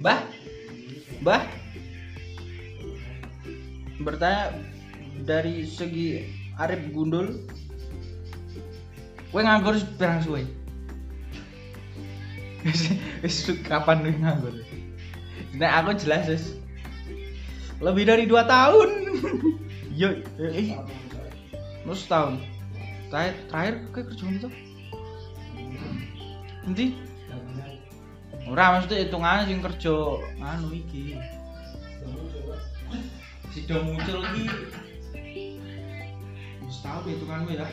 Mbah? Mbah? Bertanya dari segi Arif Gundul Kowe nganggur berang suwe? Wis- kapan lu nganggur? Nah aku jelas wis lebih dari dua tahun. Yo, eh, lu setahun. Terakhir, terakhir kayak kerja itu. Nanti ora maksudnya hitungannya sing kerja anu iki. Si do muncul iki setahun hitunganmu ya.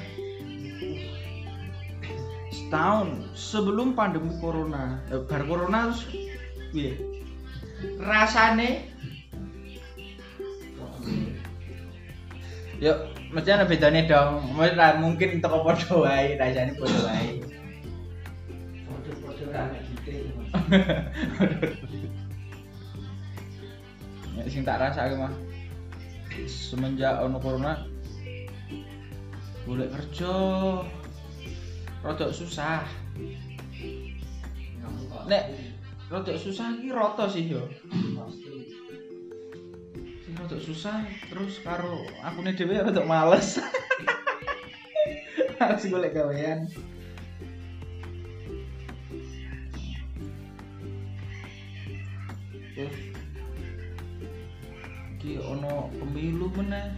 Setahun sebelum pandemi corona. Eh, bar corona terus piye? Rasane Yuk, mesti ada bedanya dong. Mungkin toko podo wae, rasane podo wae. Ya, sing tak rasake mah semenjak ono corona boleh kerja. Rada susah. Nek rada susah iki rata sih yo. Sing rada susah terus karo akune dhewe rada males. Harus golek gawean pemilu meneh.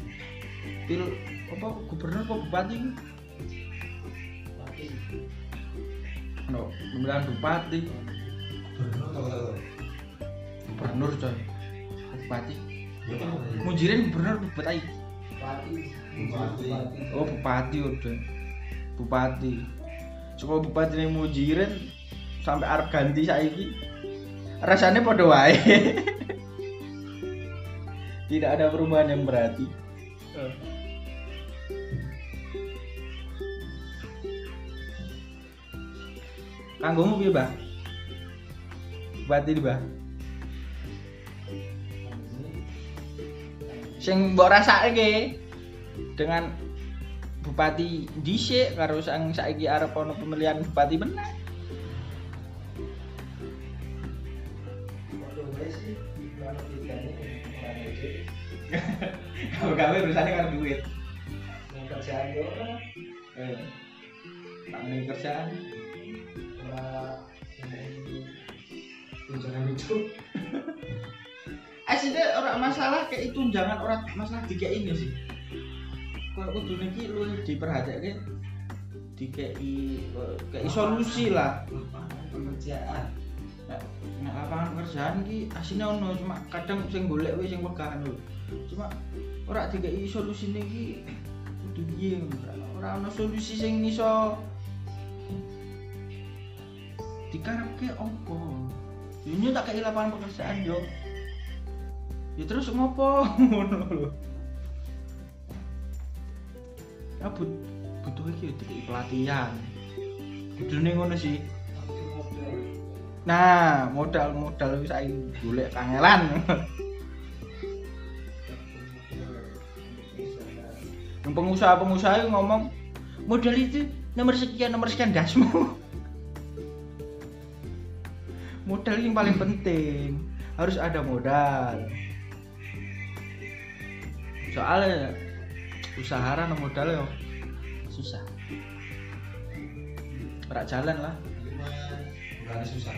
Pil apa gubernur apa bupati ono pemilihan bupati. Gubernur coy. Bupati. Mujirin gubernur apa bupati. Oh bupati udah bupati. Cuma bupati yang mujirin sampai arep ganti saiki rasanya pada wae tidak ada perubahan yang berarti. Kanggomu piye bah bupati di bah sing mbok rasake dengan bupati dhisik karo sang saiki arep ana pemilihan bupati meneh gawe urusannya kan duit. Kerjaan yo eh tak meneng kerjaan. Ora tunjangan itu. aslinya orang masalah kayak tunjangan orang masalah tiga ini sih. Kalau kudu niki lu diperhatikan dikei kayak solusi lah. Pekerjaan. nah lapangan kerjaan ki aslinya ono cuma kadang sing golek wis sing pegahan lho. Cuma ora dikei solusi niki kudu piye ora ono solusi sing iso dikarepke opo Yo tak kei lapangan pekerjaan yo. Ya terus ngopo ngono lho. Ya but, butuh iki dikei pelatihan. Kudune ngono sih. Nah modal modal wis saiki golek kangelan pengusaha-pengusaha itu ngomong modal itu nomor sekian nomor sekian dasmu modal yang paling penting harus ada modal soalnya usaha rana modal yo susah rak jalan lah Bukan susah.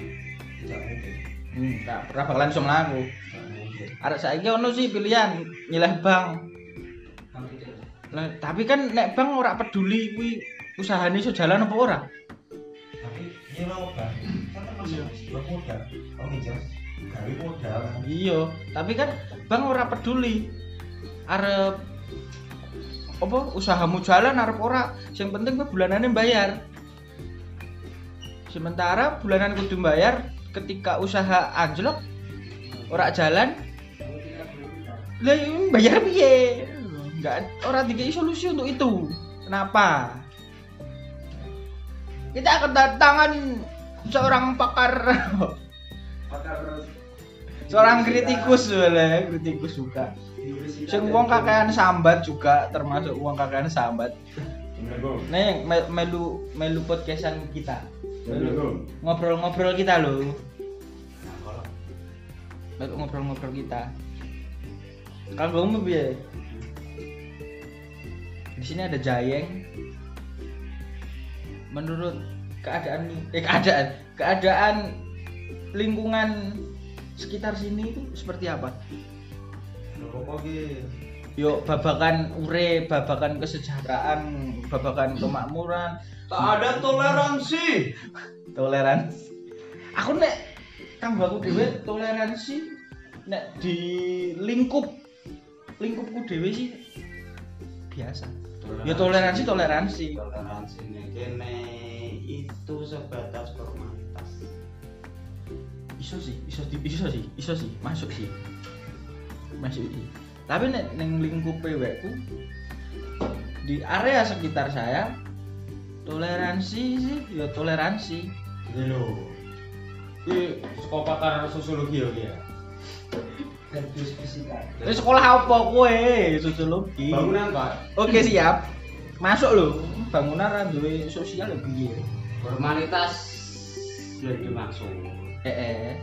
Tidak mungkin. hmm, tak pernah bakalan Tidak mungkin. arek saiki ono sih pilihan nyileh bank Lah, tapi kan nek bank ora peduli kuwi usahane iso jalan apa ora. Tapi ini mau bang. Kan termasuk modal. Kamu minjem. Gawe modal. Iya, tapi kan bank ora peduli. Arep apa usahamu jalan arep ora, yang penting kowe bulanane bayar. Sementara bulanan kudu bayar ketika usaha anjlok ora jalan, lah ini bayar piye? Enggak ora dikai solusi untuk itu. Kenapa? Kita kedatangan seorang pakar. Pakar seorang kritikus boleh. Kritikus juga. Sing wong kakean sambat juga termasuk wong kakean sambat. Nah me- melu melu podcastan kita. Ngobrol-ngobrol kita loh Untuk ngobrol-ngobrol kita. Kalau kamu piye? Di sini ada Jayeng. Menurut keadaan eh keadaan keadaan lingkungan sekitar sini itu seperti apa? Yuk babakan ure, babakan kesejahteraan, babakan kemakmuran, tak ada toleransi. toleransi. Aku nek tambah aku dhewe toleransi nek di lingkup lingkupku dhewe sih biasa. Ya toleransi toleransi. Toleransi nih kene itu sebatas formalitas. Iso sih, iso di, iso sih, iso sih, masuk sih. Masuk sih. Tapi nek ning lingkup PW ku di area sekitar saya toleransi sih, ya toleransi. Ini lho. Ki sekolah pakar sosiologi ya ya. Dan diskusikan Terus sekolah apa kowe? Sosiologi. Bangunan Pak. Oke siap. Masuk lho. Bangunan ra duwe sosial ya piye? formalitas yang dimaksud Eh, eh.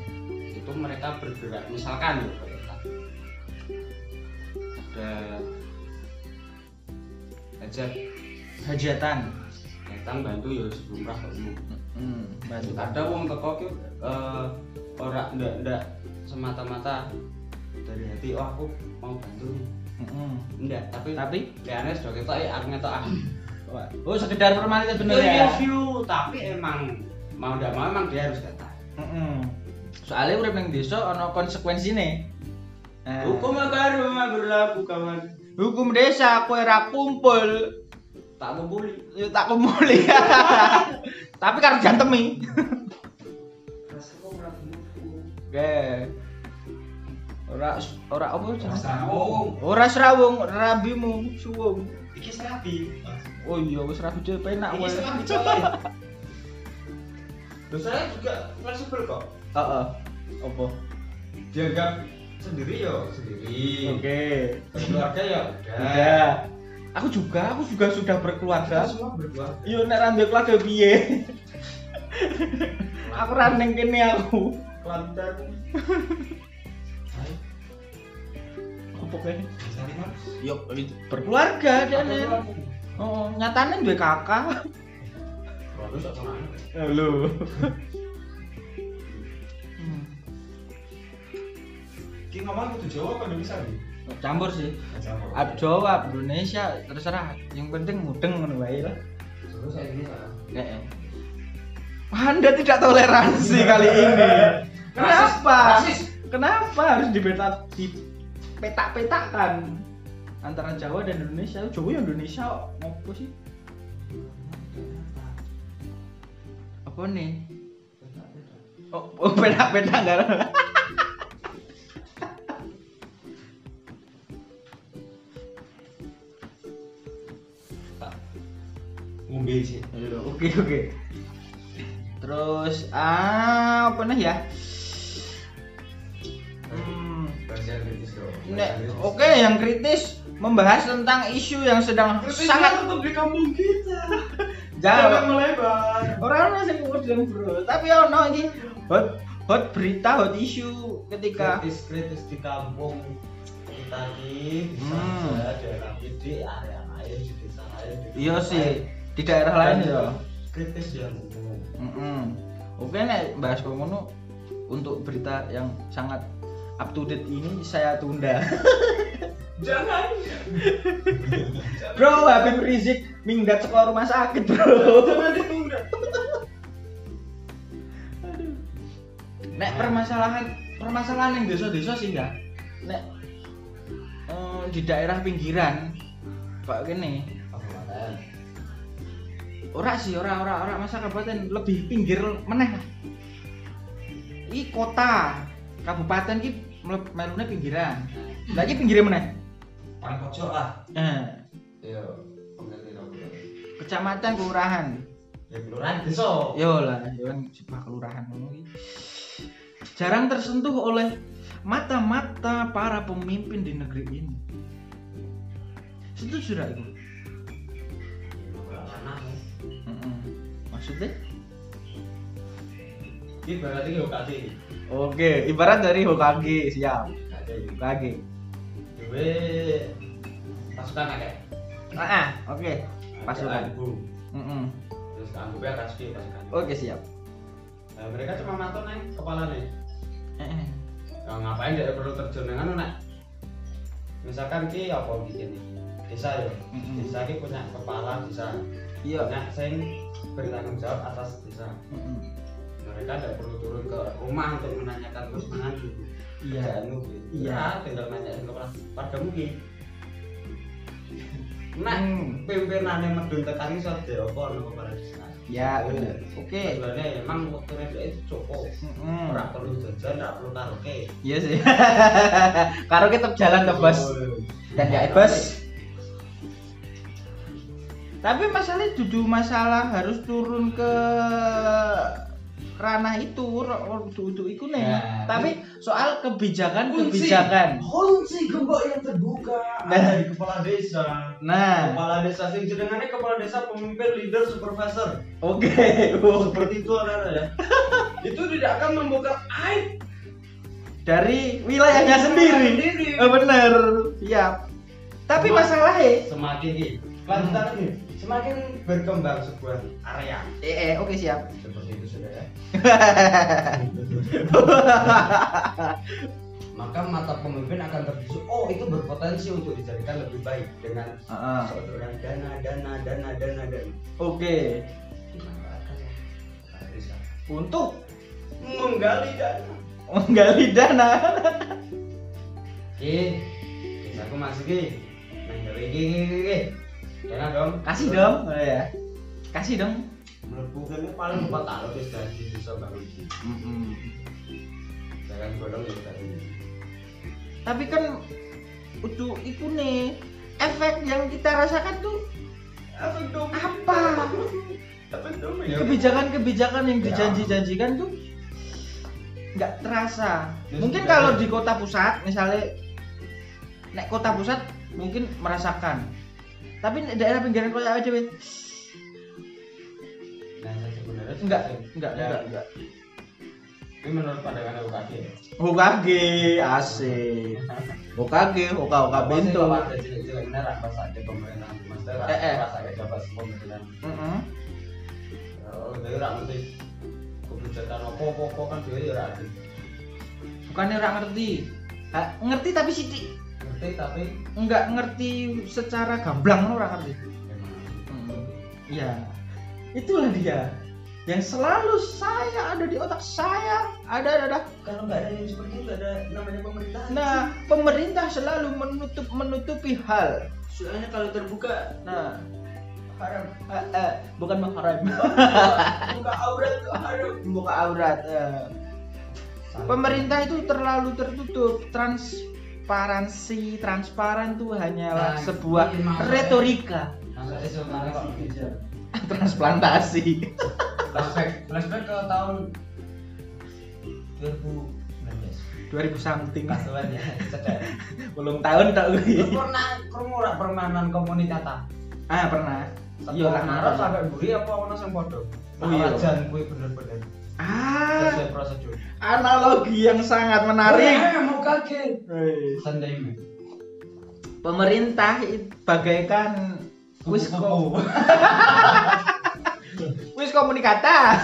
itu mereka bergerak misalkan ya mereka ada hajat hajatan. datang bantu ya sebelum kok umum Hmm, bantu. ada wong teko ki eh, ora ndak ndak semata-mata dari hati oh aku mau bantu nih Heeh. ndak tapi Tapi kayaknya sudah kita ya aku ngetok ah oh sekedar formalitas bener Yo, ya. review tapi emang mau ndak mau emang dia harus datang Heeh. Soalnya urip ning desa ana konsekuensine. Nah, hukum agama berlaku kawan hukum desa ra kumpul tak kumpuli ya tak kumpuli. Tapi karo jantemi. Oke. Ora ora apa jenenge? Serawung. Ora serawung, rabimu suwung. Iki serabi. Oh iya wis rabi dhewe penak Iki wae. serabi coy. Loh saya juga fleksibel kok. Heeh. Apa? Dianggap sendiri ya sendiri. Oke. Keluarga ya udah. Udah. Aku juga, aku juga sudah Kita berkeluarga. semua berkeluarga. Yo nek ra duwe keluarga piye? aku ra ning kene aku. Kelantar. Mas. Yo berkeluarga dene. Oh, nyatane duwe kakak. bagus kok tenan Halo. Ki ngomong kudu Jawa apa Indonesia nih? Campur sih. Jawa. Ab Jawa, ab Indonesia, terserah. Yang penting mudeng ngono wae lah. terus saya ini salah Heeh. Anda tidak toleransi kali ini. Kenapa? Kenapa harus dibeta petak-petakan antara Jawa dan Indonesia? Jawa ya Indonesia ngopo sih? Apa nih? Oh, oh petak-petak enggak. Ngombe sih. Oke oke. Terus ah apa nih ya? Nek oke yang kritis membahas tentang isu yang sedang sangat tetap di kampung kita. jauh melebar. orang orang sing mudeng bro tapi ono iki hot hot berita hot isu ketika kritis kritis di kampung kita ini bisa Hmm. saja daerah di area lain di desa lain di iya sih di daerah lain ya kritis yang umum Mm-mm. oke nek bahas ngono untuk berita yang sangat up to date ini saya tunda. Jangan. Bro Habib Rizik minggat sekolah rumah sakit bro. Jangan ditunda. Nek permasalahan permasalahan yang desa-desa sih ya nek eh, di daerah pinggiran kayak gini. Ora sih ora ora ora. Masa kabupaten lebih pinggir meneh i kota kabupaten ki melune pinggiran. Lagi pinggir meneh? Paling pojok lah. Eh, iya pengerti dong kecamatan kelurahan. Ya kelurahan desa. Yo lah yo kan sebuah kelurahan ngono jarang tersentuh oleh mata-mata para pemimpin di negeri ini. Setuju tidak itu tanah Mm-mm. maksudnya Ki Hokage. Oke, ibarat dari Hokage, siap. Hokage. Duwe pasukan akeh. Ah, ah, oke. Pasukan. Ibu. Mm-mm. Terus anggapnya Akatsuki pasukan. Oke, siap. Nah, mereka cuma matur nih kepala nih. Eh, eh. Nah, ngapain dia perlu terjun dengan nek? Misalkan ki apa bikin nih? Desa ya. Mm-mm. Desa ki punya kepala desa. Iya. Punya sing bertanggung jawab atas desa. Mm-mm. Mereka tidak perlu turun ke rumah untuk menanyakan terus mana Iya. kerjaanmu gitu. Iya. Ya, tinggal nanyain ke wargamu ki. Nah, Hmm. pimpinannya medun tekan iso dhewe apa kepala desa. Ya, bener. Oke. Sebenarnya emang waktu dia itu cukup. Mm-mm. Ora perlu jajan, ora perlu karaoke. Iya sih. Karo tetap jalan ke bos. Dan ya bos. Tapi masalahnya dudu masalah harus turun ke ranah itu, dudu iku nih. Ya. Tapi soal kebijakan Kunci. kebijakan. Kunci gembok yang terbuka Nah. ada di kepala desa. Nah, Kepala desa sing jenengane kepala desa pemimpin leader supervisor. oke. Seperti itu ada ya. itu tidak akan membuka aib Dari wilayahnya sendiri. sendiri. Oh, bener. Siap. Tapi masalahnya Semakin lanjutan lagi. Semakin berkembang sebuah area. eh, eh oke siap. Seperti itu sudah ya. Maka mata pemimpin akan terbisu. Oh, itu berpotensi untuk dijadikan lebih baik dengan Heeh. sodoran dana, dana, dana, dana, dana. Oke. Desa. Untuk menggali dana. menggali dana. Ki, desaku masih ki. Nang gawe ki ki ki, Dana dong. Kasih dong, oh, ya. Kasih dong. Mlebu kene paling empat tahun wis dadi desa bangun iki. Jangan bolong ya tadi. Tapi kan itu itu nih efek yang kita rasakan tuh Apa dong? apa? Ya? Kebijakan-kebijakan yang Ya. dijanji-janjikan tuh nggak terasa. Ya, Mungkin kalau di kota pusat, misalnya nek kota pusat mungkin merasakan. Tapi daerah pinggiran kota aja weh, Nah, sebenarnya enggak, enggak, ya, enggak, enggak. Ini menurut pandangan UKG ya. Hokage asik. Hoka Apa sih bento. kalau ada ini rak pas ada pemerintahan maksudnya Eh, eh. pas ada jabat pemerintahan. Heeh. Oh, jadi rak ngerti kebijakan apa-apa kan dia ya rak Bukannya ora ngerti. Ha, ngerti tapi sidik. Ngerti tapi Enggak ngerti secara gamblang ora ngerti. memang Hmm. Iya. Itulah dia. Yang selalu saya ada di otak saya. Ada ada ada. kalau nggak ada yang seperti itu ada namanya pemerintahan. Nah, pemerintah selalu menutup menutupi hal. soalnya kalau terbuka Nah, haram eh, eh, bukan mengharam. buka aurat tuh haram. Buka aurat. eh. Pemerintah itu terlalu tertutup. Transparansi, transparan tuh hanyalah Nah, sebuah maksudnya. retorika. Nah, itu kok Transplantasi. flashback flashback ke tahun 2019 2000 something. kasuan ya Belum tahun tak gue. pernah krungu ora permainan komunikata Ah, pernah. iya lah nonton. ngarep sampai buri apa ono sing padha Oh, iya. Rajan kuwi bener-bener Ah, analogi yang sangat menarik. Mau kaget Pemerintah bagaikan wis wis komunikata.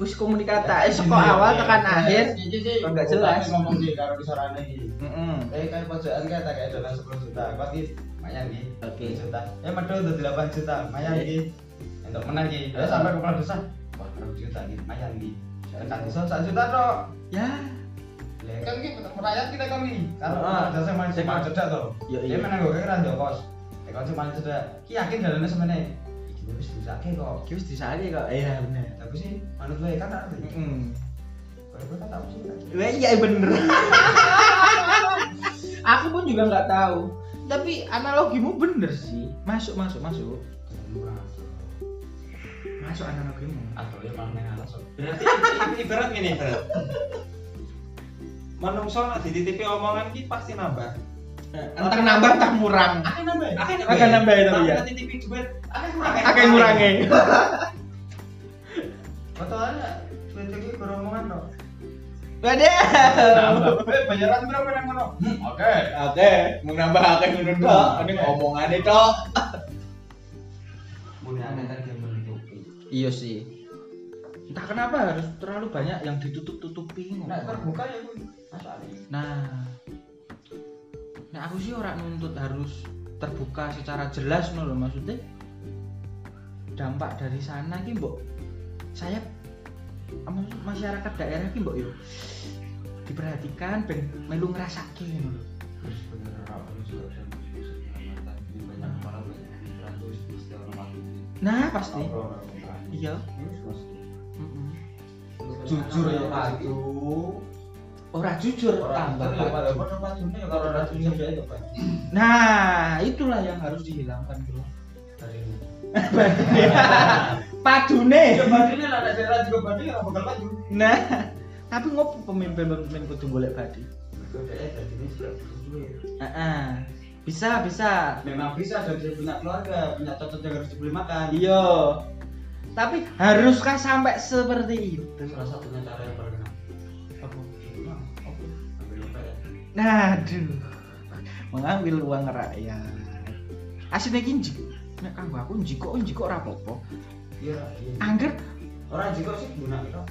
Wis komunikata. Eh, saka awal tekan akhir. Iki sih Kok nggak jelas. Ngomong sih karo kisarannya iki Heeh. Eh kayak pojokan kayak tak kayak dolan 10 juta. Kok iki lumayan iki. Oke. 10 juta. Eh udah 8 juta. Lumayan iki. Untuk menang iki. Ya sampai kepala desa. 2 juta iki. Lumayan iki. Tekan desa 1 juta tok. Ya. Ya kan iki rakyat kita kami. Kalau Ah. desa main paling cedak to. Yo, Dia iya. menang gue kira ndok kos. Ya kan paling cedak. Ki yakin dalane semene. Iki wis disake kok. Ki wis disake kok. Iya, bener. Tapi sih manut wae kan arti. Heeh. Gue kan tahu sih. Iya bener. Aku pun juga nggak tahu. Tapi analogimu bener sih. Masuk, masuk, masuk. Masuk analogimu. Atau ya malah main alas. Berarti ibarat gini, ibarat. Manungso nek dititipi omongan ki pasti nambah. Entah nambah entah murang. Akan nambah. Akan Akan nambah itu, ya. Nek titipi duit, akan kurang. Akeh ngurangi. Fotonya iki beromongan no. Waduh. Eh, bayaran berapa nang kono? Hmm, oke. Oke, mau nambah akeh ngono tok. Ini omongane tok. Muni aneh kan menutupi. Iya sih. Entah kenapa harus terlalu banyak yang ditutup-tutupi. Nek terbuka ya. Masane. Nah, nah aku sih orang nuntut harus terbuka secara jelas no loh maksudnya dampak dari sana ki mbok saya masyarakat daerah ki mbok yo diperhatikan ben melu ngrasake ngono lho. Terus bener apa juga dan penyelamatan ini Jujur ya padu. Ora jujur tambah padune ya itu Pak. Nah, itulah yang harus dihilangkan bro. Padune. Ya badine lah nek daerah juga badine ora bakal maju. Nah, tapi ngopo pemimpin-pemimpin kudu golek? Itu duit. Heeh. Bisa, bisa. Memang bisa dan punya keluarga, punya cocok yang harus dibeli makan. Iya. Tapi haruskah sampai seperti itu? Salah satunya cara yang. Nah, aduh. Mengambil uang rakyat. Asine ki njik. Nek kanggo aku njiko njiko ora apa-apa. Iya, iya. Angger Orang juga sih guna itu.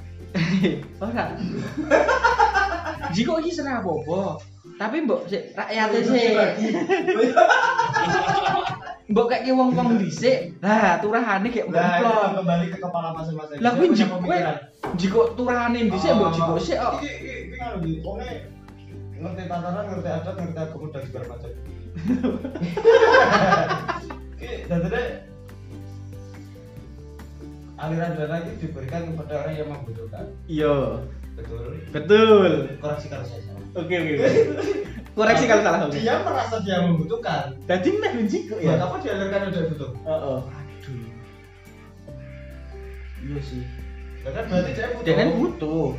ora. Njiko iki ora apa-apa. Tapi mbok sik rakyate sik. Mbok kayak wong-wong dhisik. Lah, turahane kayak Nah, mplong. kembali ke kepala masing-masing. Lah, kuwi njiko kowe pemikiran. Jiko turahane dhisik mbok jiko sik kok. Iki iki kan wonge ngerti tataran, ngerti adat, ngerti agama dan segala macam. Iki dadane aliran dana itu diberikan kepada orang yang membutuhkan. Iya. Betul. Betul. Koreksi kalau saya. Oke oke. Koreksi kalau salah. oke. Dia merasa dia membutuhkan. Jadi njiko Buat ya. apa dialirkan udah butuh? Heeh. Aduh. Iya sih. Kan berarti dia butuh. Dia kan butuh.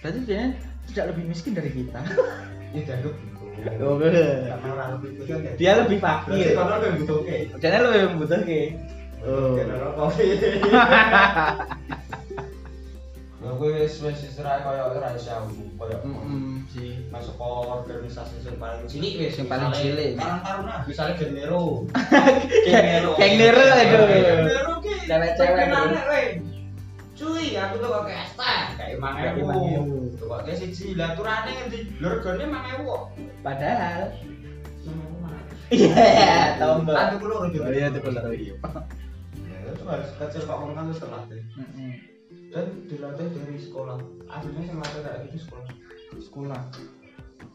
Berarti dia tidak lebih miskin dari kita. Ya dianggap butuh. Oke. Karena orang lebih butuh kan Dia lebih fakir. kalau lebih butuh oke. Dia lebih membutuhkan. Oh. Kena rokok. Ya gue wis wis istirahat koyo ora iso koyo Mm sih. masuk ke organisasi yang paling cilik wis Yang paling cilik. Karang Taruna misalnya Genero. Geng Nero itu. Genero ki Cewek-cewek. Cuy, aku tuh kok kayak Kayak ewu. 5.000. Tuh kok kayak siji lah turane ngendi? Ewu kok. Padahal. Iya, loro juga. Oh iya, iya. Ya, kecil kok orang kan terus terlatih. Mm-mm. Dan dilatih dari sekolah. Aslinya yang latih kayak gitu sekolah. Sekolah.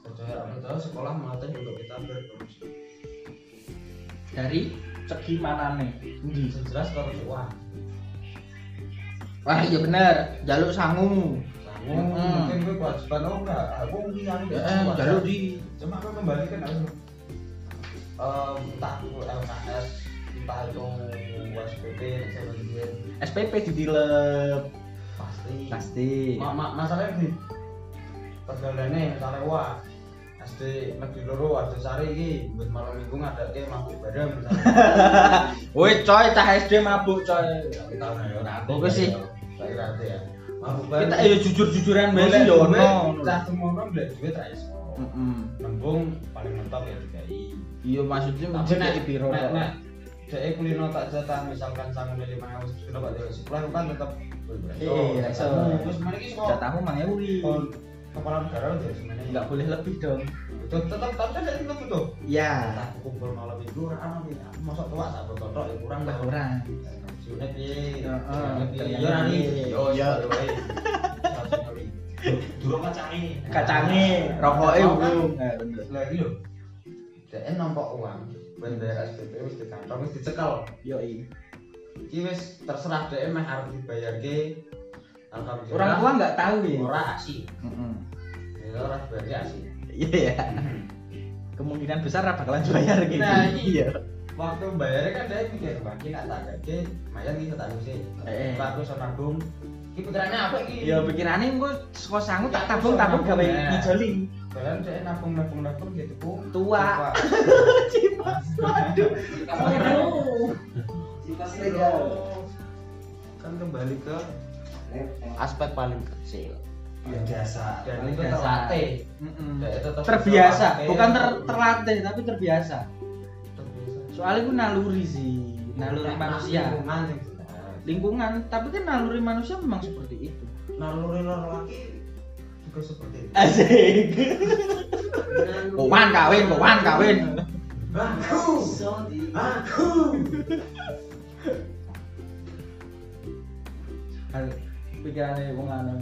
Percaya apa tahu sekolah melatih untuk kita berfungsi. Dari segi mana nih? Endi? Jelas kalau wah, Wah iya bener, jaluk sangu. kamu Hmm. mungkin gue kewajiban oh enggak, aku ngilang Ya, eh, jaluk di Cuma aku kembalikan harus Em, entah itu LKS, entah itu SPP, SPP di dilep. Pasti. Pasti. Ma ma masalahnya di pergaulannya misalnya wah SD negeri loro ada sari iki buat malam minggu ngadake mabuk bareng misalnya. Woi coy, cah SD mabuk coy. Kita ya ora ate. Oke sih. Saya ya. Mabuk bareng. Kita ya jujur-jujuran bae yo ono. Cah semono blek duit ra iso. Heeh. Nembung paling mentok ya dikai. Iya maksudnya kayak piro nek kok. dek kulino tak jatah misalkan sangu milih lima ewu sepuluh pak dek sekolah kan tetap Iya, iso. Terus mana ki sekolah Jatahmu mang kepala negara Enggak boleh lebih dong. tetap tapi kan tetap butuh Ya, tak kumpul malam minggu ora ana ki mosok tua sak ya kurang lah kurang. Siune piye Heeh, Siune piye kalian yo nani yo wae Durung kacange. Kacange, rokoke urung. Bener. Lagi lho. Dek nampak uang ben bayar SPP wis di kantong wis dicekel. Yo. Iki wis terserah dek meh arep dibayarke. Alhamdulillah. Orang tua enggak tahu ya. ora asih. Heeh. Ya ora dibayarke asih. Iya ya. Kemungkinan besar ra bakalan bayar gitu. Nah, ini. Iya. Waktu bayarnya kan dia mikir, wah ini nak tak gaji, mayan kita tak sih. Eh. Aku iso nabung. Iki putrane apa iki? Ya pikirane engko saka sangu tak tabung-tabung gawe Nah. ijoling. Kalian saya nabung nabung nabung gitu. Tua. Aduh. Kita legal. Kan kembali ke aspek paling kecil. Biasa. dan itu terlatih. Terbiasa. bukan ter terlatih tapi terbiasa. Terbiasa. soalnya itu naluri sih. Naluri Nah, manusia. lingkungan tapi kan naluri manusia memang seperti itu. Naluri laki juga seperti itu. Asik. Kawan kawin kawan kawin. Aku aku pikirannya wong lanang.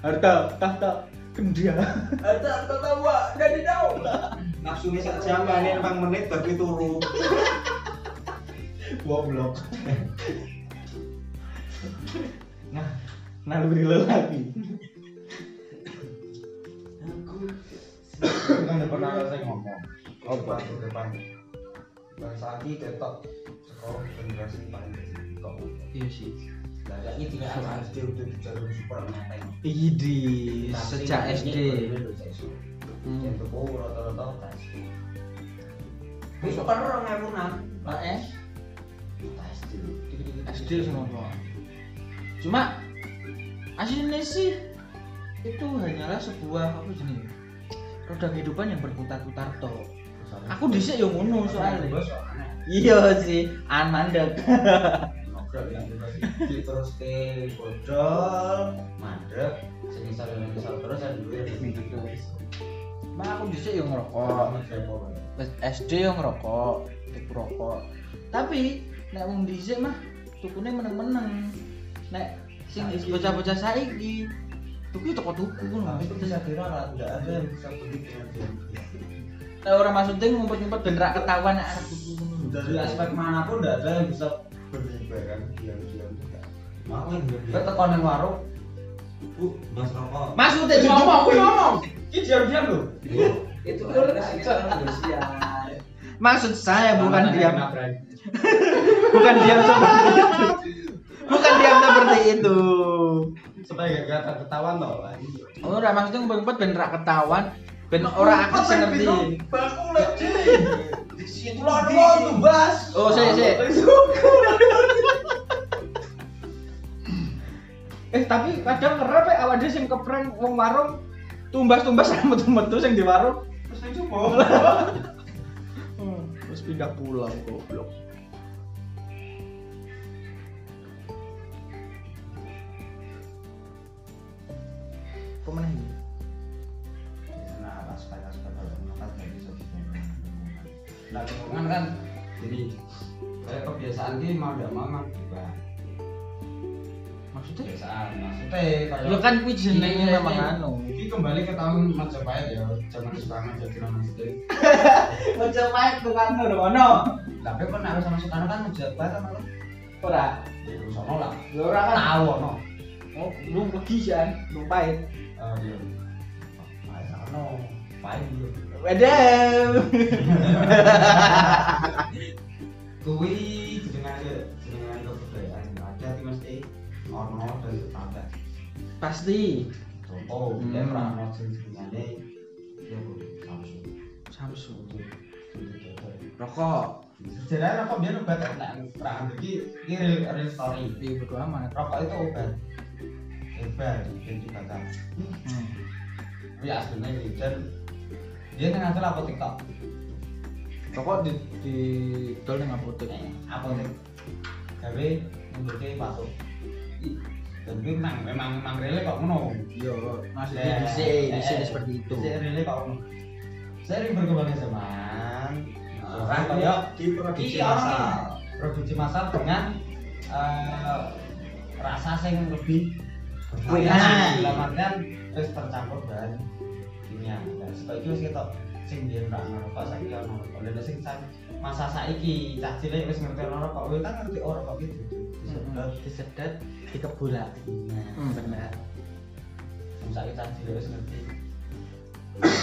Harta tahta kendia. Ada ketawa dan tahu nafsunya sak jam ini bang menit bagi turu. goblok nah naluri lelaki. Itu kan udah pernah saya ngomong. Apa? depan. Ke depan bangsa lagi ketok sekolah generasi paling kecil kok. Iya sih. Lah ini tidak ada SD udah dijalur super ngeteng. Idi sejak SD. Hmm. Yang tuku rata-rata tes. Wis per 2006. Lah eh Tes SD. SD semua cuma aslinya sih itu hanyalah sebuah apa jenis roda kehidupan yang berputar-putar toh aku dhisik yo ngono soalnya iya sih an mandek ngobrol yang terus ke bodol mandek semisal dan misal terus ada dulu yang Mak aku dhisik yo ngerokok. SD yo ngerokok tuku rokok. Tapi nek wong dhisik mah tukune meneng-meneng. Nek sing bocah-bocah saiki tuku toko tuku. Ngono itu bisa kira ada yang bisa beli dengan dia Nek ora maksudnya ngumpet-ngumpet ben ra ketahuan arep tuku dari aspek mana pun tidak ada yang bisa beli barang diam-diam yang kita tekan yang warung. Bu mas rokok Maksudnya Eh, ngomong aku ngomong. Ini diam-diam loh. Itu ada sejak manusia. Maksud saya bukan diam. bukan diam seperti itu. Bukan diam seperti itu. supaya gak ketahuan tau lah Oh, ora maksudnya ngumpet-ngumpet ben ra ketahuan, ben ora akeh sing ngerti. baku lagi di situ lo tuh bas Oh, sik, sik. Eh, tapi kadang kerep ya awak dhewe sing keprank wong warung tumbas-tumbas sama metu sing di warung. terus itu coba Hmm, terus pindah pulang goblok. Kok meneh lingkungan kan jadi kayak kebiasaan ini mau gak mau memang berubah Maksudnya? kebiasaan maksudnya kayak Ya kan kuwi jenenge Iya, memang iya. anu. ini kembali ke tahun Majapahit ya zaman Soekarno jadi nama itu Majapahit tukang ngono. tapi kan harus sama Soekarno kan Majapahit kan apa? Ora. ya sono lah Ya ora kan tahu no Oh, lu pergi sih kan, lu pahit. oh iya Nah, sono pahit kuwi kebudayaan ada mesti ono dan tetangga Pasti. contoh Hmm. dia pernah sing jenenge ya Samsung Samsu. Rokok. sejarah rokok biar obat perang iki iki real, real story Iya bodo amat. rokok itu obat bikin dibakar Hmm. tapi aslinya ini dan dia nang ngasal apotek tok Rokok di di dol ning apotek. Eh, apotek. Gawe membuke masuk dan kuwi memang memang memang real kok ngono. Iya, maksudnya Eh, dhisik, dhisik eh, seperti itu. Dhisik real kok ngono. Sering berkembangnya zaman. Orang Nah, kaya diproduksi Iya, massal. produksi massal dengan eh, rasa yang lebih nah. dalam artian terus tercampur bahan kimia itu wis ketok sing biyen ra ngerokok saiki ono rokok lha sing sa- masa saiki cah cilik wis ngerti ono rokok wis kan ngerti ora rokok gitu disedot disedet dikebulak. Hmm, benar. sing saiki cah cilik wis ngerti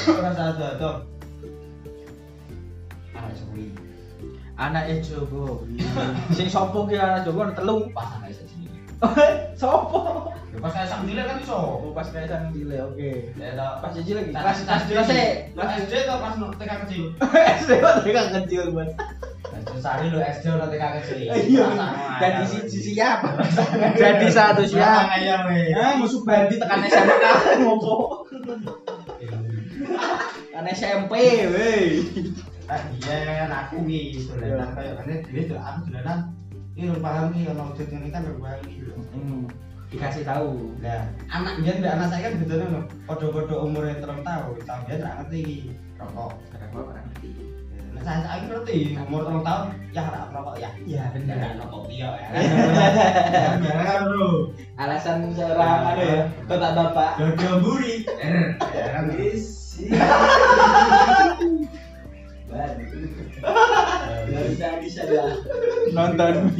ora sado-sado anak suwi Anake Jokowi. Sing sopo ki anak Jokowi telu. pas anak cilik Sopo? ya pas saya cilik kan iso Oh, pas kayak sang cilik, oke. ya Pas cilik lagi. Pas kelas E. Pas SD atau pas TK kecil? SD kok TK kecil, Mas. Sesari lu SD ono TK kecil. Iya. Jadi siji siap. Jadi satu siap. Weh. Ah, musuh bandi tekan SMK ngopo? Kan SMP, weh. Nah, iya aku ki dolanan kayak ngene dhewe do aku dolanan iki lu paham ki ono wujud ngene kan lu ki. Hmm, dikasih tahu. Nah, anak biyen mbek anak saya kan bedane lho. Padha-padha umure 3 tahun, tahun biyen ra ngerti iki rokok. Gua ora ngerti. Nah, saya saya ngerti umur 3 tahun ya ra rokok ya. Iya, Bener benar. kan kopi ya. kan. Bro. Alasan seorang anu ya, bapak bapak. Dodo buri. Ya kan. Baru tadi saya Nonton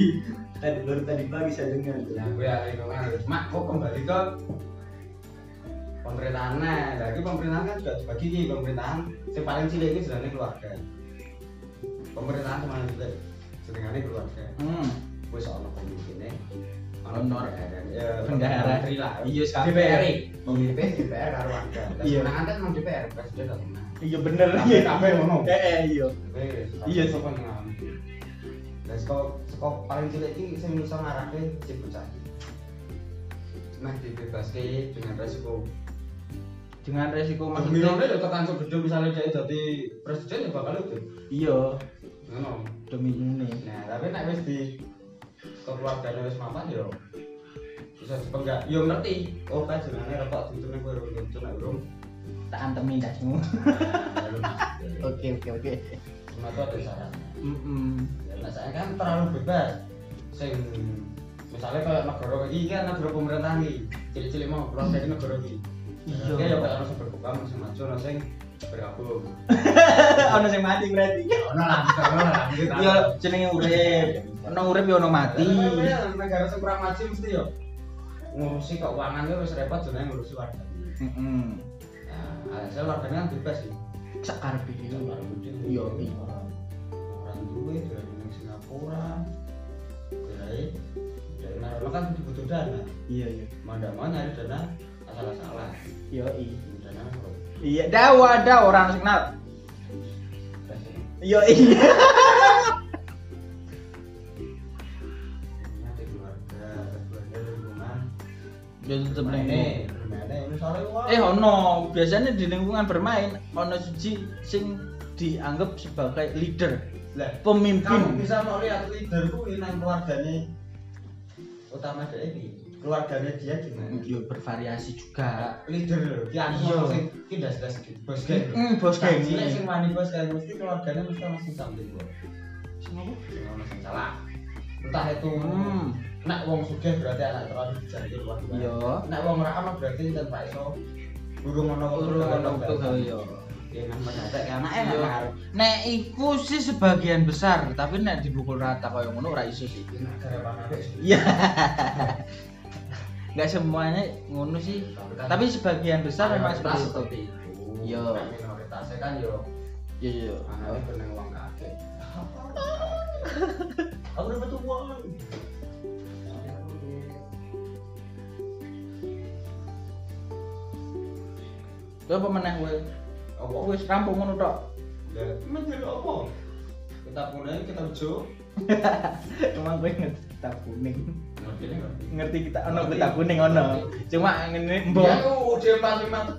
tadi baru tadi pagi saya dengar. Nah, gue ada lingkungan mak kok kembali ke pemerintahannya. Lagi pemerintahan kan juga dibagi nih pemerintahan. Yang paling cilik itu sebenarnya keluarga. Pemerintahan cuma cilik, sebenarnya keluarga. Hmm. Gue soal pemimpinnya. Honor. Bendahara. Iya, sekarang. DPR DPR karo warga. Iya. Iya. Sebenarnya kan memang DPR presiden? Iya bener. Kabeh kabeh ngono. Eh, eh, iya. Iya Iya sih. Dan paling cilik sing ngarahke si bocah. Nah dibebaske dengan resiko. Dengan resiko Maksudnya ya segede misalnya dia jadi presiden ya bakal itu. Iya, Ngono. demi ini. Nah tapi nek wis di keluarganya wis mapan yo bisa dipenggak. Yo ngerti. Oh kan jenenge rokok ditune kowe urung nek urung. Tak antemi dasmu. Nah, Oke, oke, oke. semua itu ada syaratnya Mm-mm. ya nah, saya kan terlalu bebas. Sing misalnya kayak negara gini kan negara pemerintahan nih cilik-cilik mau keluar dari negara ini Iya. Ya orang sing berkembang sing maju sing bergabung Ono sing mati berarti. ono lah bisa ono lah gitu Iya, jenenge urip. Ono urip ya ono mati. Iya, negara sing kurang maju mesti yo ngurusi keuangan itu wis repot jenenge ngurusi warga Heeh. nah hasil warganya kan bebas sih Iya, iki. orang gede. Iya, iya. orang duit dari yang Singapura dari dari mana kan butuh dana Iya, iya. mau nyari dana asal-asalan Iya, iya. Iya, dawa ada orang sing kenal. Iya, iya. Ya tetep wah. Eh ono, biasanya di lingkungan bermain ono siji sing dianggap sebagai leader, Lah, kamu pemimpin. bisa mau lihat leader ku ini nang keluarganya utama dia ini keluarganya dia gimana Yo bervariasi juga. leader dia Iya. anu sing jelas sedikit bos geng Hmm, bos geng. Cilik sing wani bos geng mesti keluarganya mesti sing samping gua Sing apa? sing ono sing salah entah itu Hmm. nak wong sugih berarti anak terlalu dijaga luar Iya. nak wong ora ono berarti kan Pak Iso burung ono Urung ono yo. ya mendadak anake Iya. nang arep Nek iku sih sebagian besar, tapi nek dibukul rata kaya ngono ora iso sih. Iya. Enggak semuanya ngono sih, tapi sebagian besar memang seperti itu. seperti itu Iya. Nek minoritasnya kan yo Iya, iya. anaknya beneng wong kakek aku dapat uang Kowe apa meneh kowe? apa Wis rampung ngono tok. menjadi apa kita punya kita ujo Emang kowe ngerti kita kuning. ngerti Ngerti kita ono kita kuning ono. Cuma ngene mbok. ya dia pasti mantep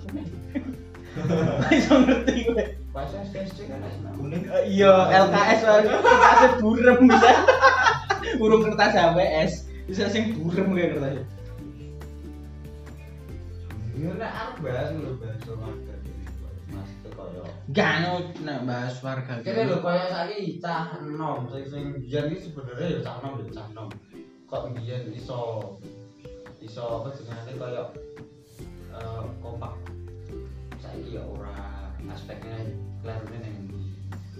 Iso ngerti kowe. pas SSC kan kuning Eh, Iya, LKS wae kertasnya burem bisa. Urung kertas HWS. Bisa sing burem kayak kertasnya. ya nek aku bahas lho bahas Gak nyut nek bahas warga. kene lho koyo saiki cah enom sing sing biyen iki sebenarnya ya cah enom ya cah enom kok biyen iso iso apa jenenge koyo eh kompak saiki ya ora aspeknya klarune ning ndi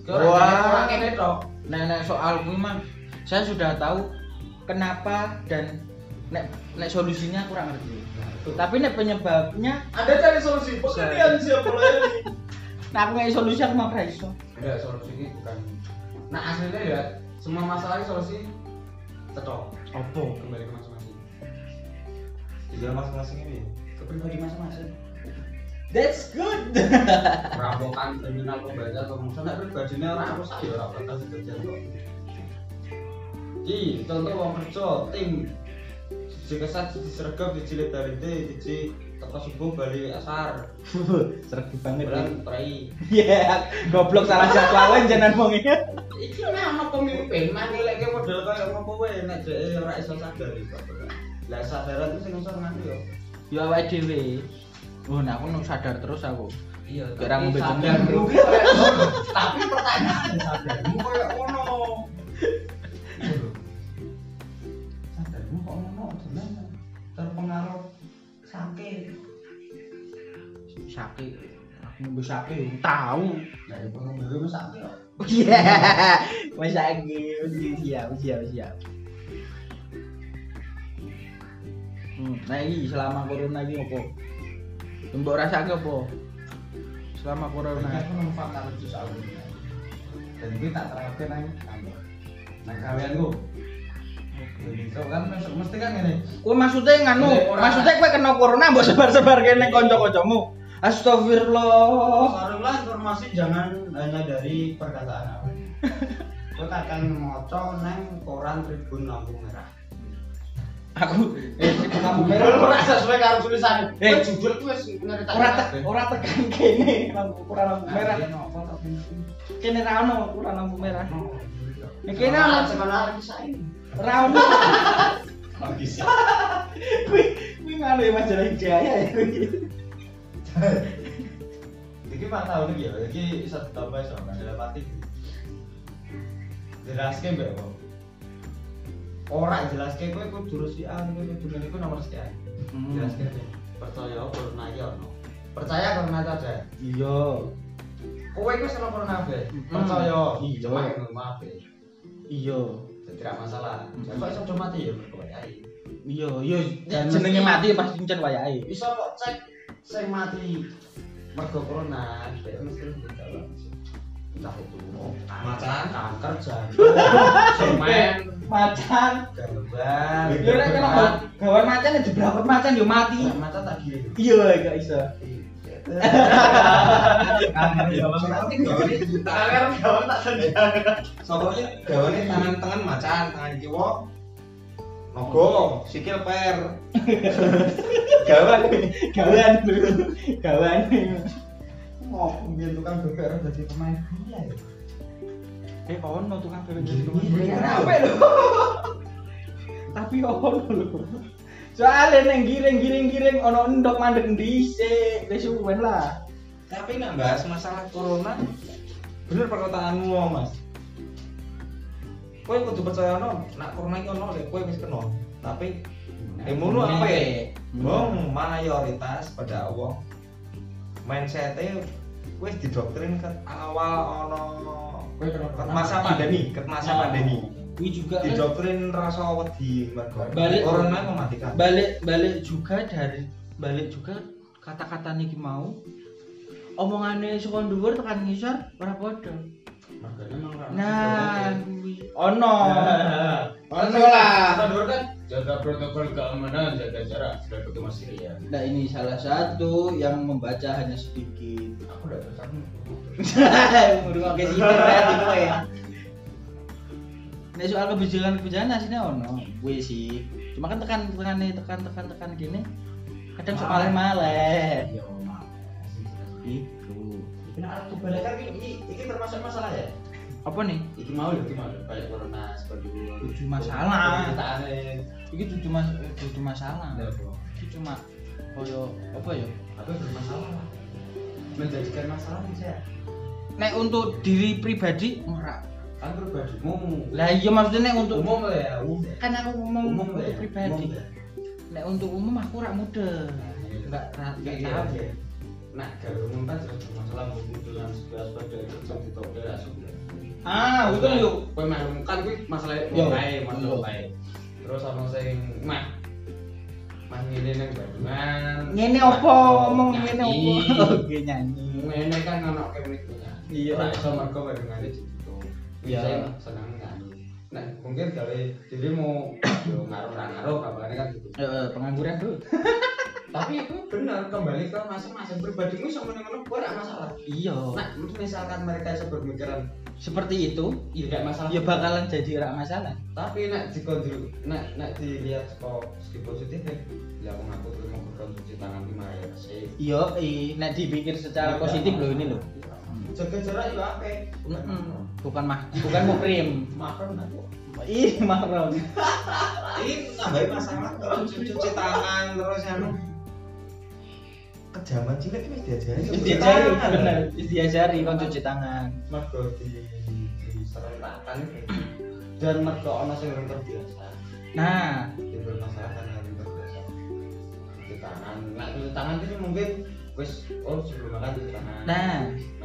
Wah. ora kene tok Nek nek soal kuwi mah saya sudah tahu kenapa dan nek nek solusinya kurang ngerti. Nah. Tapi nek penyebabnya Anda cari solusi, pekerjaan siapa lagi? Nah aku nggak solusi aku mah ora iso. Enggak, solusi ini bukan. Nah aslinya ya, semua masalah ini solusi cetok Opo? kembali ke masing-masing. Tinggal masing-masing ini. Ke pribadi masing-masing. That's good. Perampokan, kriminal, pembaca, atau musuh, nah pribadinya orang rusak ya orang bakal kejadian kok. Iki contoh wong kerja tim siji kesat siji sergap siji ledarite siji teko subuh bali asar. Sergi banget. bulan prai Iya, goblok salah jadwalan jangan ngomongnya. iki nek ana pemimpin manileke model kaya ngopo wae nek dhek ora iso sadar iso lah sadaran itu sing iso nganu yo. Ya awake dhewe. Oh, nah aku nu sadar terus aku. iya Gara ngombe ngono. Tapi pertanyaan sadarmu kaya ngono. Sadarmu kok ngono jeneng terpengaruh sakit Sake. Aku ngombe sake tahu. Nah, ibu ngombe wis sakit kok. Iya. Sake, wis siap, siap, siap. Hmm, nah iki selama corona iki opo? Mbok rasake opo? Selama corona. aku numpak karo jus aku. Dan iki tak terapke nang kantor. Nang gaweanku. Begitu kan masuk mesti kan ngene. Kowe maksudnya nganu, Nek ora- maksudnya kowe kena corona mbok sebar-sebar kene kanca-kancamu. Astagfirullah. Sarulah informasi jangan hanya dari perkataan aku. Kau akan moco nang koran Tribun Lampu Merah. Aku eh lampu Merah ora sesuai karo tulisan. Eh. Eh judul ku wis nyeritake. Ora ora tekan kene lampu ora lampu merah. Kene ra ono ora lampu merah. Nek kene ono kisah ini. Ra ono. Habis. Kuwi kuwi nganu ya majalah Jaya ya kuwi. Iki Pak tahun iki ya, iki iso ditambah iso dalam arti. Jelaske mbak kok. Ora jelaske kowe kudu resikan kowe kudu ngene iku nomor sekian. Jelaske deh. percaya corona iki ono Percaya corona itu ada. Iya. Kowe iku seneng corona be. Mm. Percaya. Iya. Cuma yang maaf. Iya. Tidak masalah. Mm. Kok iso mati ya wayahe. Iya, iya Dan jenenge mati pasti encen wayahe. Iso kok cek sing mati mergo corona, mesti entah itu Macan. kanker jantung, semen, Macan. gambar, Yo nek gaw- gawan macan ya dibrakot macan yo mati. macan tak giring. Iya, gak iso. Kanker gawan tak senjata. Soalnya gawane tangan tangan macan, tangan kiwa nogo, sikil per. Gawan. Gawan. Gawan. Mau biar tukang bebek jadi pemain bola ya. Eh ono tukang bebek Giring, Kenapa lho? Tapi ono lho. Soalnya neng giring giring giring ono endok mandek dhisik, wis suwen lah. Tapi nggak bahas masalah corona. Bener perkataanmu mas. Kowe kudu percaya no, nak corona iki ono lek kowe wis kena. Tapi ilmu apa ya? Wong mayoritas pada Allah mindsetnya wis didoktrin ke awal ono masa pandemi, ke masa pandemi. Ini juga kan Didoktrin rasa wedi mergo Balik- corona mematikan. balik balik juga dari balik juga kata-kata niki mau omongane saka dhuwur tekan ngisor ora padha. Nah, kuwi ono. Ono lah. Kan jaga protokol keamanan, jaga jarak, sudah pakai masker ya. Nah, ini salah satu yang membaca hanya sedikit. Aku udah tertarik. Udah pakai sih berarti kowe ya. Nek soal kebijakan-kebijakan aslinya ono, gue sih. Cuma kan tekan tekan tekan tekan tekan gini, kadang sok maleh maleh. Ya, maaf. Iku. Ini arah kebalikan ini, ini termasuk masalah ya? Apa nih? Iki mau lho, iki mau lho. Kayak corona seperti itu. Tujuh masalah. Ceritane. Iki tujuh mas tujuh masalah. Apa? Iki cuma koyo apa ya? Apa yang bermasalah? Menjadikan masalah bisa. Nek untuk diri pribadi ora. Kan pribadimu. Lah iya maksudnya nek untuk umum lah ya, umum. ya. kan aku ngomong Umum untuk ya. pribadi. Umum ya. Nek untuk umum aku ora muda. Enggak Iya, enggak iya, tahu. iya. Nah, kalau umum kan masalah kemunculan sebelah pada itu di toko ya sudah. Ah, betul yuk. Kowe meh kan kuwi masalah wae, masalah wae. Terus ana sing meh meh ngene nang Bandungan. Ngene opo ngomong ngene Nyanyi. opo? Oke nyanyi. Ngene kan ono kemiknya. Iya. Iso mergo Bandungan Iya. Iya. Seneng nyanyi. Nah, mungkin gawe dirimu yo ngaruh-ngaruh kabarnya kan gitu. Eh, pengangguran tuh. tapi itu benar kembali ke masing-masing pribadimu sama dengan gak masalah iya nah misalkan mereka berpikiran seperti itu tidak masalah ya bakalan jadi rak masalah tapi nak dikondru nak nak dilihat kok segi positif ya aku ngaku terima kurang cuci tangan lima ya sih iya i nek dipikir secara positif loh ini loh jaga jarak ya apa? Mm-mm. bukan mah bukan mukrim. Makan aku ih mahram ini nambahin masalah kalau cuci tangan terus anu. Kejaman cilik ini diajari. Wis diajari bener. Wis diajari kon cuci tangan. Mergo di diserentakkan dan mergo ono sing urung terbiasa nah. Di bermasalah kan yang terbiasa cuci tangan. Nah cuci tangan itu mungkin wis oh sebelum makan cuci tangan. Nah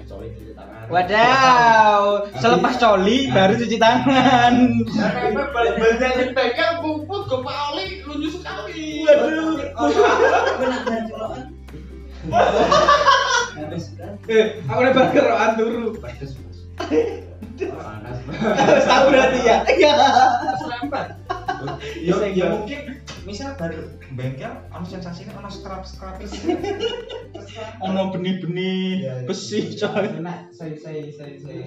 mencoli cuci tangan. Wadaw selepas coli baru cuci tangan. Karena balik-balik dari bengkel bungkut ke Pak Oli lucu sekali. Waduh. Kan. eh aku udah bergerokan turu. Panas harus tahu berarti ya? Iya. Ya ya mungkin misal baru bengkel ono sensasinya ono scrap scrap. Ono benih-benih Iya, iya. besi coy. nah saya saya saya saya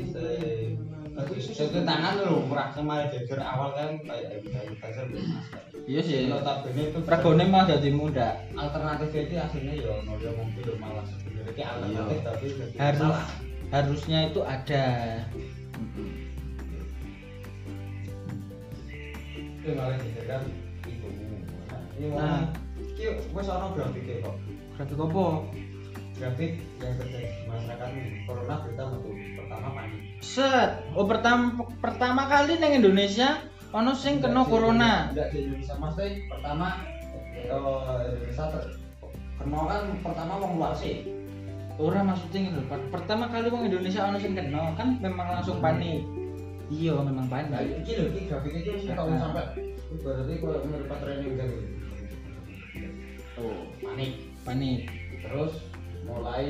saya tangan lu murah. Kemarin jajar awal kan kayak sanitizer iya sih. Notabene itu regone mah jadi muda. Alternatif itu aslinya ya ono dia mungkin ya malah sebenarnya alternatif tapi harus harusnya itu ada. Itu malah jajaran mau Nah. Ki wis ono grafiknya kok. Grafik apa? Grafik yang terjadi di masyarakat ini. Corona berita metu pertama panik set. Oh pertama pertama kali neng Indonesia ono sing kena corona. enggak. Di Indonesia. Maksudnya pertama eh, Indonesia ter, kena kan pertama wong luar sih. Ora maksudnya per- pertama kali wong Indonesia ono sing kena kan memang langsung panik. Iya memang nah panik ini loh ini grafiknya itu sih kalau Nah. sampai berarti kalau merupakan training gitu tuh panik. Panik. Terus mulai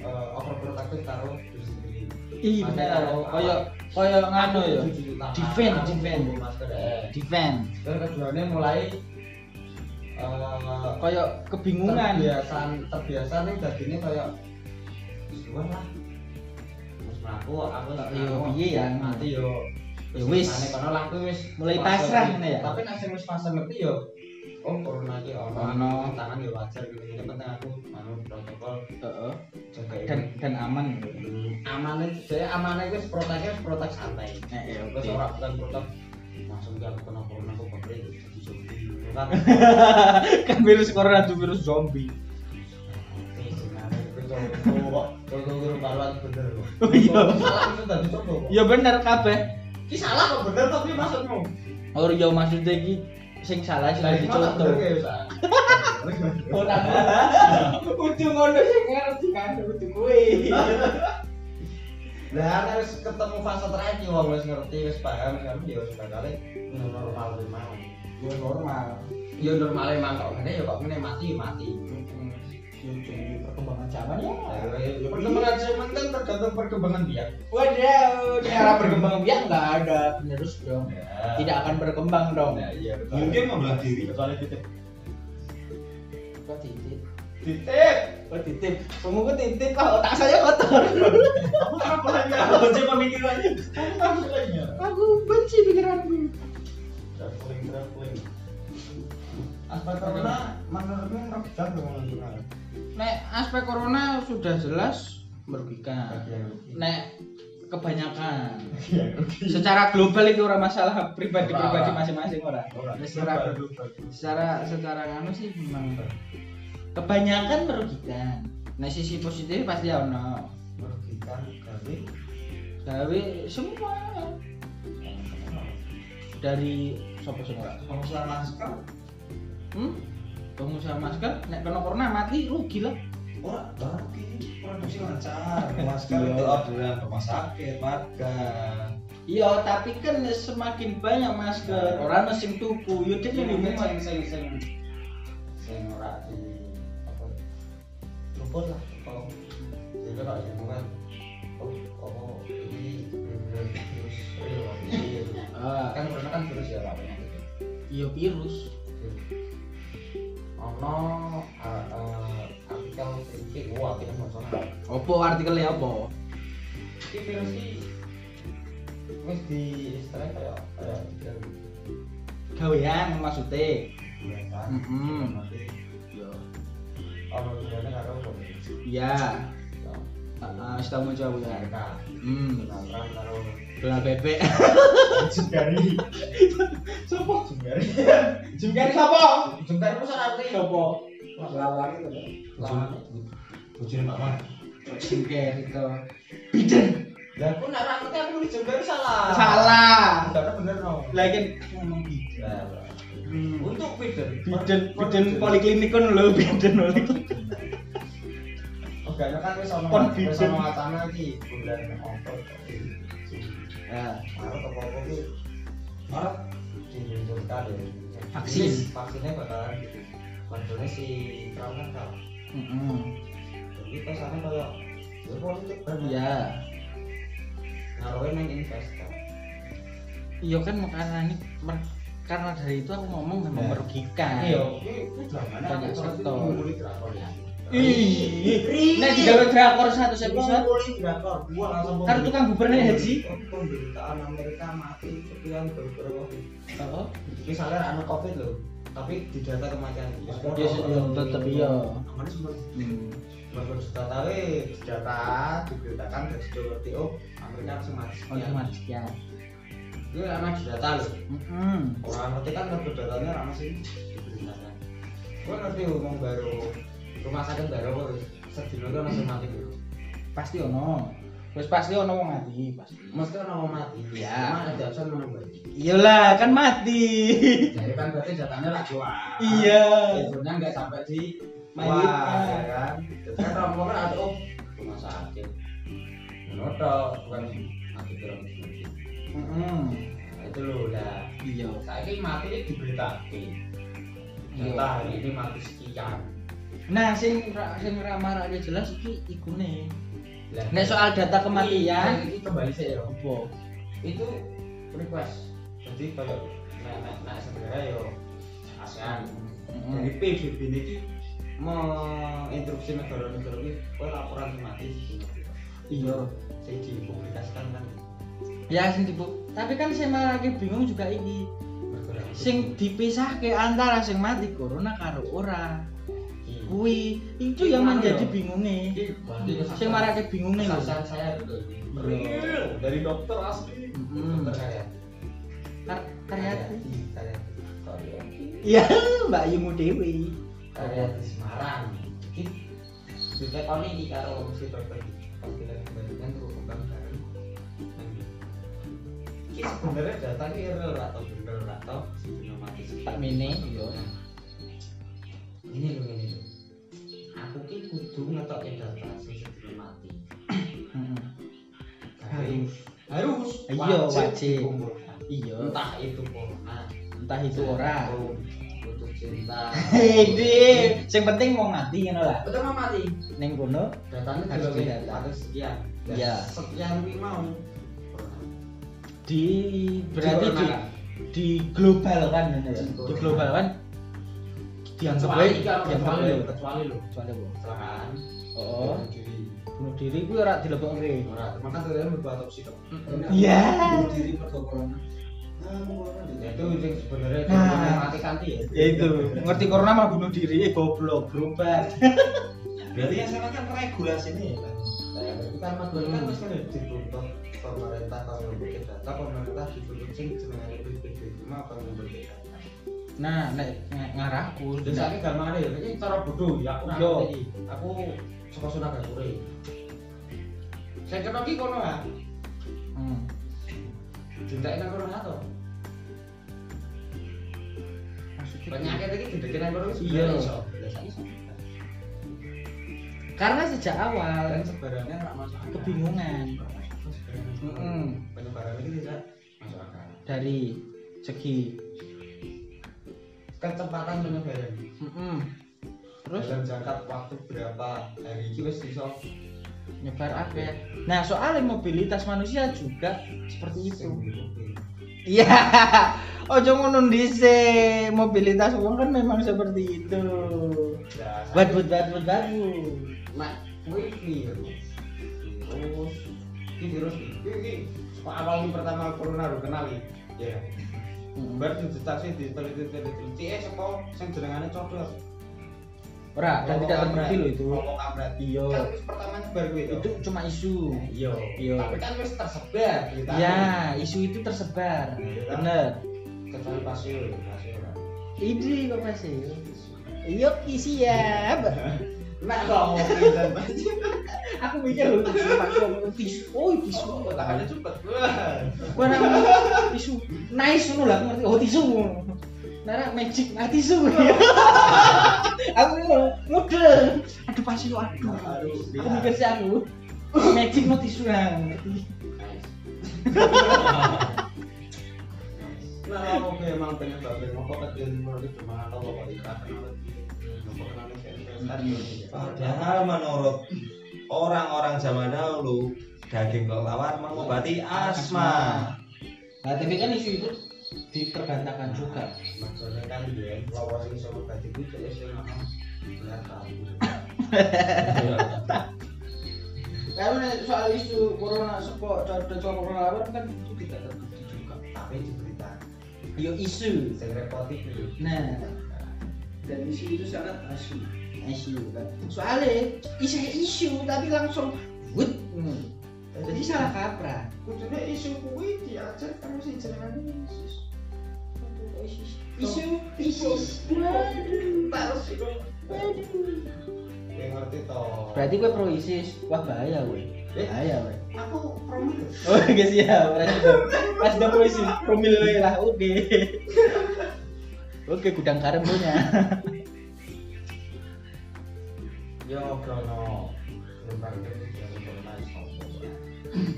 eh, overprotective taruh diri sendiri. Ih Masih bener. taruh koyo alat. koyo nganu ya? Aku Defend, aku defend. masker. Defend terus keduanya mulai eh, koyo kebingungan. terbiasa terbiasa nih jadi ini kayak wis luar lah. Terus melaku aku tak Yo, piye ya? mati yo. Ya wis. aku Mulai pasrah nih ya? tapi nek sing wis fase ngerti yo oh corona iki ono. Ono. tangan yo wajar gitu. Ini penting aku anu protokol. Heeh. jaga dan dan aman. Amannya saya amannya wis proteknya wis protek santai. Eh ya terus orang bukan protek langsung dia aku kena corona aku bakal jadi zombie kan. Kan virus corona itu virus zombie. Oh, iya. ya bener kabeh. Ki salah kok bener tapi maksudmu. oh iya maksudnya iki sing salah sing dicontoh dicontoh. Ora. Kudu ngono sing ngerti kan kudu kuwi. Lah wis ketemu fase terakhir wong wis ngerti wis paham kan ya wis bakal normal mau. Ya normal. Ya normal emang kok ngene ya kok ngene mati ya mati. Jadi perkembangan zaman ya. Ya perkembangan zaman kan tergantung perkembangan biak. Waduh, di era berkembang biak nggak ada penerus dong. Ya. Tidak akan berkembang dong. Ya iya betul. Mungkin membelah diri. kecuali titip. Kok titip? Titip. Kok titip? Kamu kok titip kok otak saya kotor. Kamu apa lagi? Kunci pemikirannya. Kamu apa lagi? Aku benci pikiranku. Traveling traveling. Aspek corona menurutmu merugikan dong lingkungan? Nek aspek corona sudah jelas merugikan. Nek kebanyakan secara global itu orang masalah pribadi-pribadi masing-masing orang. Secara secara secara anu sih memang kebanyakan merugikan. Nah sisi positif pasti ono. merugikan dari Gawe semua dari sopo semua. pengusaha masker Hmm? Pengusaha masker nek kena corona mati rugi lah. Ora, rugi. Produksi lancar. Masker Iya. itu orderan rumah sakit, warga. Iya, tapi kan semakin banyak masker, orang sing tuku, yo dia Ini mungkin mungkin sing sing sing sing ora di apa luput lah kalau jadi kalau yang bukan oh oh ini virus Ah, kan corona kan virus ya pak penyakitnya iya virus. Oh ono eh, eh, artikel iki wah artikel macam Opo artikelnya apa? iki virus iki wis di istilah kayak kayak kayak Gawean maksudnya. biasa Mm-mm. nanti Yo. ono karo Iya. Heeh, tau mau jawab ya. mereka Hmm. Karo Bola bebek. Jungkari Sopo? Jungkari Jungkari sapa? Jungkari itu sana arti Sopo? lawang itu lawang bujune Pak Man Jungkari itu. Biden. lah aku nak aku nulis Jungkari salah Salah. Enggak bener no Lagi ngomong Biden. Hmm. untuk Biden Biden, Biden poliklinik kan lho, Biden poliklinik. Kayaknya kan wis ono Kon wis Biden. wacana iki bulan Oktober. Ya. Maret apa apa iki? Maret diluncurkan ya. Vaksin. Vaksinnya bakalan gitu. Kontrolnya si Trump kan tau. Heeh. Jadi kesannya kayak ya politik banget. Iya. Naruhin nang investor. Iya kan makanya ini karena dari itu aku ngomong memang Ya. merugikan. Iya, ini dramanya Banyak sektor. Ya. Ih, nek digawe drakor satu episode Ngumpuli drakor gua langsung Karo tukang gubernur haji. pemberitaan Amerika mati sekian beberapa Oh, misalnya anak covid loh tapi di data kematian ya tetep iya. aman semua Hmm. baru sudah tahu data diberitakan dari WHO Amerika langsung mati Oh, sekian cuma sekian. itu anak di data loh Heeh. orang ngerti kan lebih datanya orang sih diberitakan gua ngerti ngomong baru rumah sakit baru sedino itu langsung mati dulu Pasti ono. Wis pasti ono wong mati, pasti. mesti orang mau mati Iya. cuma ada opsi mau mati Iyalah, kan mati. jadi kan berarti datanya lah keluar Iya. Teleponnya nggak sampai di. Wah, ya kan. Terus kan orang ada oh rumah sakit. Menodok bukan mati kira Heeh. Nah, itu loh lah. Iya. Saya mati ini diberitakan. Iya. Hari ini mati sekian. Nah, sing sing ramah ra jelas iki ikune. Lah, Nek soal data kematian, ini kembali saya ya. apa? Itu request. Jadi kalau nah, nah, nah sebenarnya yo ASEAN dari Heeh. PBB ini menginstruksi negara-negara ini kau laporan mati Iya. saya dipublikasikan kan Ya sing dibu. Tapi kan sing marake bingung juga iki. bergerak Sing dipisahke antara sing mati corona karo ora. Kuwi. Itu yang menjadi bingunge. Sing marake bingunge lho. kesaksian saya Real. dari dokter asli. Dokter saya. Kar- Karyati. Iya, Mbak Yumu Dewi. Karyati Semarang. Juga tahun ini karo si dokter lagi bandingkan tuh kembang bareng ini sebenarnya data ini real atau bener atau Tak mini, iya. ini loh ini loh aku ki kudu ngetokin data sing sebelum mati Heeh. harus harus Iya, wajib. Iya. entah itu corona Entah itu ora. putus cinta Hei, sing penting mau mati ngono lah. betul mau mati Ning kono datanya Harus didata. ada sekian Iya. sekian wi mau di berarti di di global kan ya. Di global kan dianggap baik, kan dianggap kecuali baik. lo kecuali lo Kecuali apa? kecelakaan Oh, bunuh diri kuwi ora dilebokne. ora maka tuh berbuat otopsi dok Iya. bunuh diri mergo corona Ya, itu yang sebenarnya Nah. mematikan tuh ya Ya itu, ngerti corona malah bunuh diri, eh goblok, berobat. berarti yang sekarang kan regulasi ini ya kan nah berarti kan mas kan kan dituntut pemerintah kalau bikin data pemerintah dituntut sing jenenge PPB cuma apa yang berbeda Nah, nek ngarahku, ya ini cara bodoh ya aku Yo. aku gak sore. Saya kena kono ya Hmm. nang kono penyakit dindakin nang kono Iya. iso. Karena sejak awal dan sebarannya nggak masuk akal. kebingungan. Tidak masuk akal. Dari segi kecepatan penyebaran mm terus dalam jangka waktu berapa hari itu wis iso nyebar akeh. Nah, soal mobilitas manusia juga seperti itu. Iya. Ojo ngono dhisik. Mobilitas uang kan memang seperti itu. Ya, Buat buat buat buat bagus. Mak, kuwi virus. Virus iki iki kok awal ini pertama corona baru kenali. Ya. Bar dideteksi diteliti-teliti eh sapa sing jenengane codot. Ora, dan tidak terbukti loh itu. Ngomong kampret. Iya. Kan wis pertama nyebar kuwi. Itu cuma isu. Iya. Iya. Tapi kan wis tersebar kita. Ya, isu itu tersebar. Bener. Kecuali pasio ora. Ini kok masih. Iya, siap. Nek ngomong pinten Aku mikir loh, pakai ngomong tisu. Oh, tisu. Tangannya cepet. Gua nak tisu. Nice ngono lah, ngerti. Oh, tisu. Nara magic, nah tisu. aku mudeng. Aduh pasti yo aduh. Aku mikir sih aku. Magic no tisu lah. Nah, kalau aku emang pengen babel ngapa kecil menurut cuma atau kok Padahal menurut orang-orang zaman dahulu daging kelelawar mengobati asma. Nah, tapi kan isu itu diterbantahkan juga. maksudnya kan dia ini sama batik itu ya benar tahu Karena soal isu corona sepo dan soal corona lawan kan itu tidak terbukti juga. tapi diberita Yo isu. saya repoti dulu Nah, dan isu itu sangat asu. Isu kan. Soalnya isu isu tapi langsung wut. Hmm. Jadi salah kaprah. kudunya isu kuwi diajar kamu sih jenengan isu Isu isu. Waduh. itu Waduh. yang ngerti toh Berarti gue pro ISIS. Wah bahaya gue. Bahaya gue. aku promil Oh, guys ya, pas udah pro ISIS, promil lah, oke. Oke, gudang garam punya. ya itu yang corona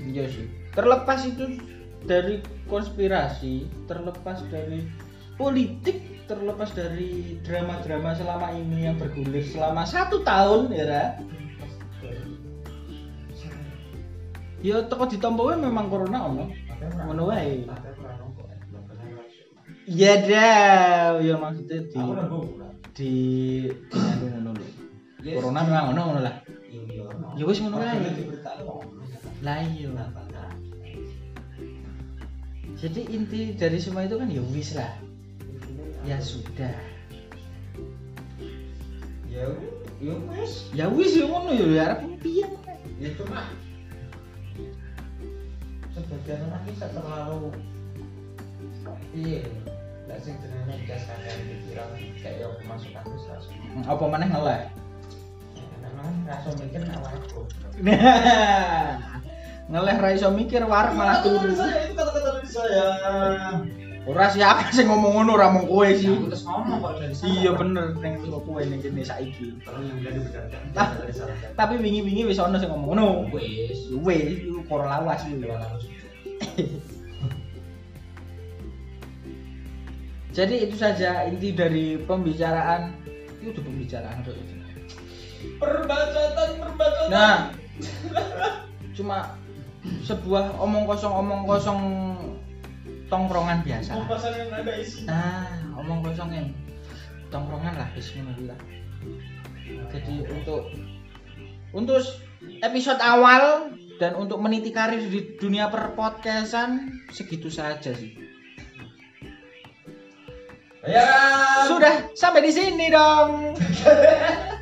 Iya sih. Terlepas itu dari konspirasi, terlepas dari politik, terlepas dari drama-drama selama ini yang bergulir selama satu tahun, ya. Ra. Ya toko wae memang corona ono. Ngono wae. Iya dah, ya maksudnya di di ngono lho. Corona memang ono ngono lah. Ya wis ngono wae. Lah iya. Jadi inti dari semua itu kan ya wis lah. Ya sudah. ya ya wes Ya wis ya ngono ya ya arep piye. ya cuma sebagian orang bisa terlalu iya nggak sih jenenge gas kakek pikiran kayak yang pemasukan besar Apa maneh ngeleh? memang rasa mikir nggak wajar ngeleh ra iso mikir warak malah turu. itu kata-kata dari saya Ora siapa sing ngomong ngono ora mung kowe sih. aku terus ngomong kok dari sana Iya bener ning kowe ning kene saiki. Tapi wingi-wingi wis ono sing ngomong ngono. wes Wis iku koro lawas iku. Jadi itu saja inti dari pembicaraan. Itu udah pembicaraan tuh. perbacotan perbacotan Nah, cuma sebuah omong kosong omong kosong tongkrongan biasa. pembahasan yang ada isi Nah, omong kosong yang tongkrongan lah wis ngono kuwi lah. Jadi untuk untuk episode awal dan untuk meniti karir di dunia perpodcastan segitu saja sih. Ya Sudah sampai di sini dong.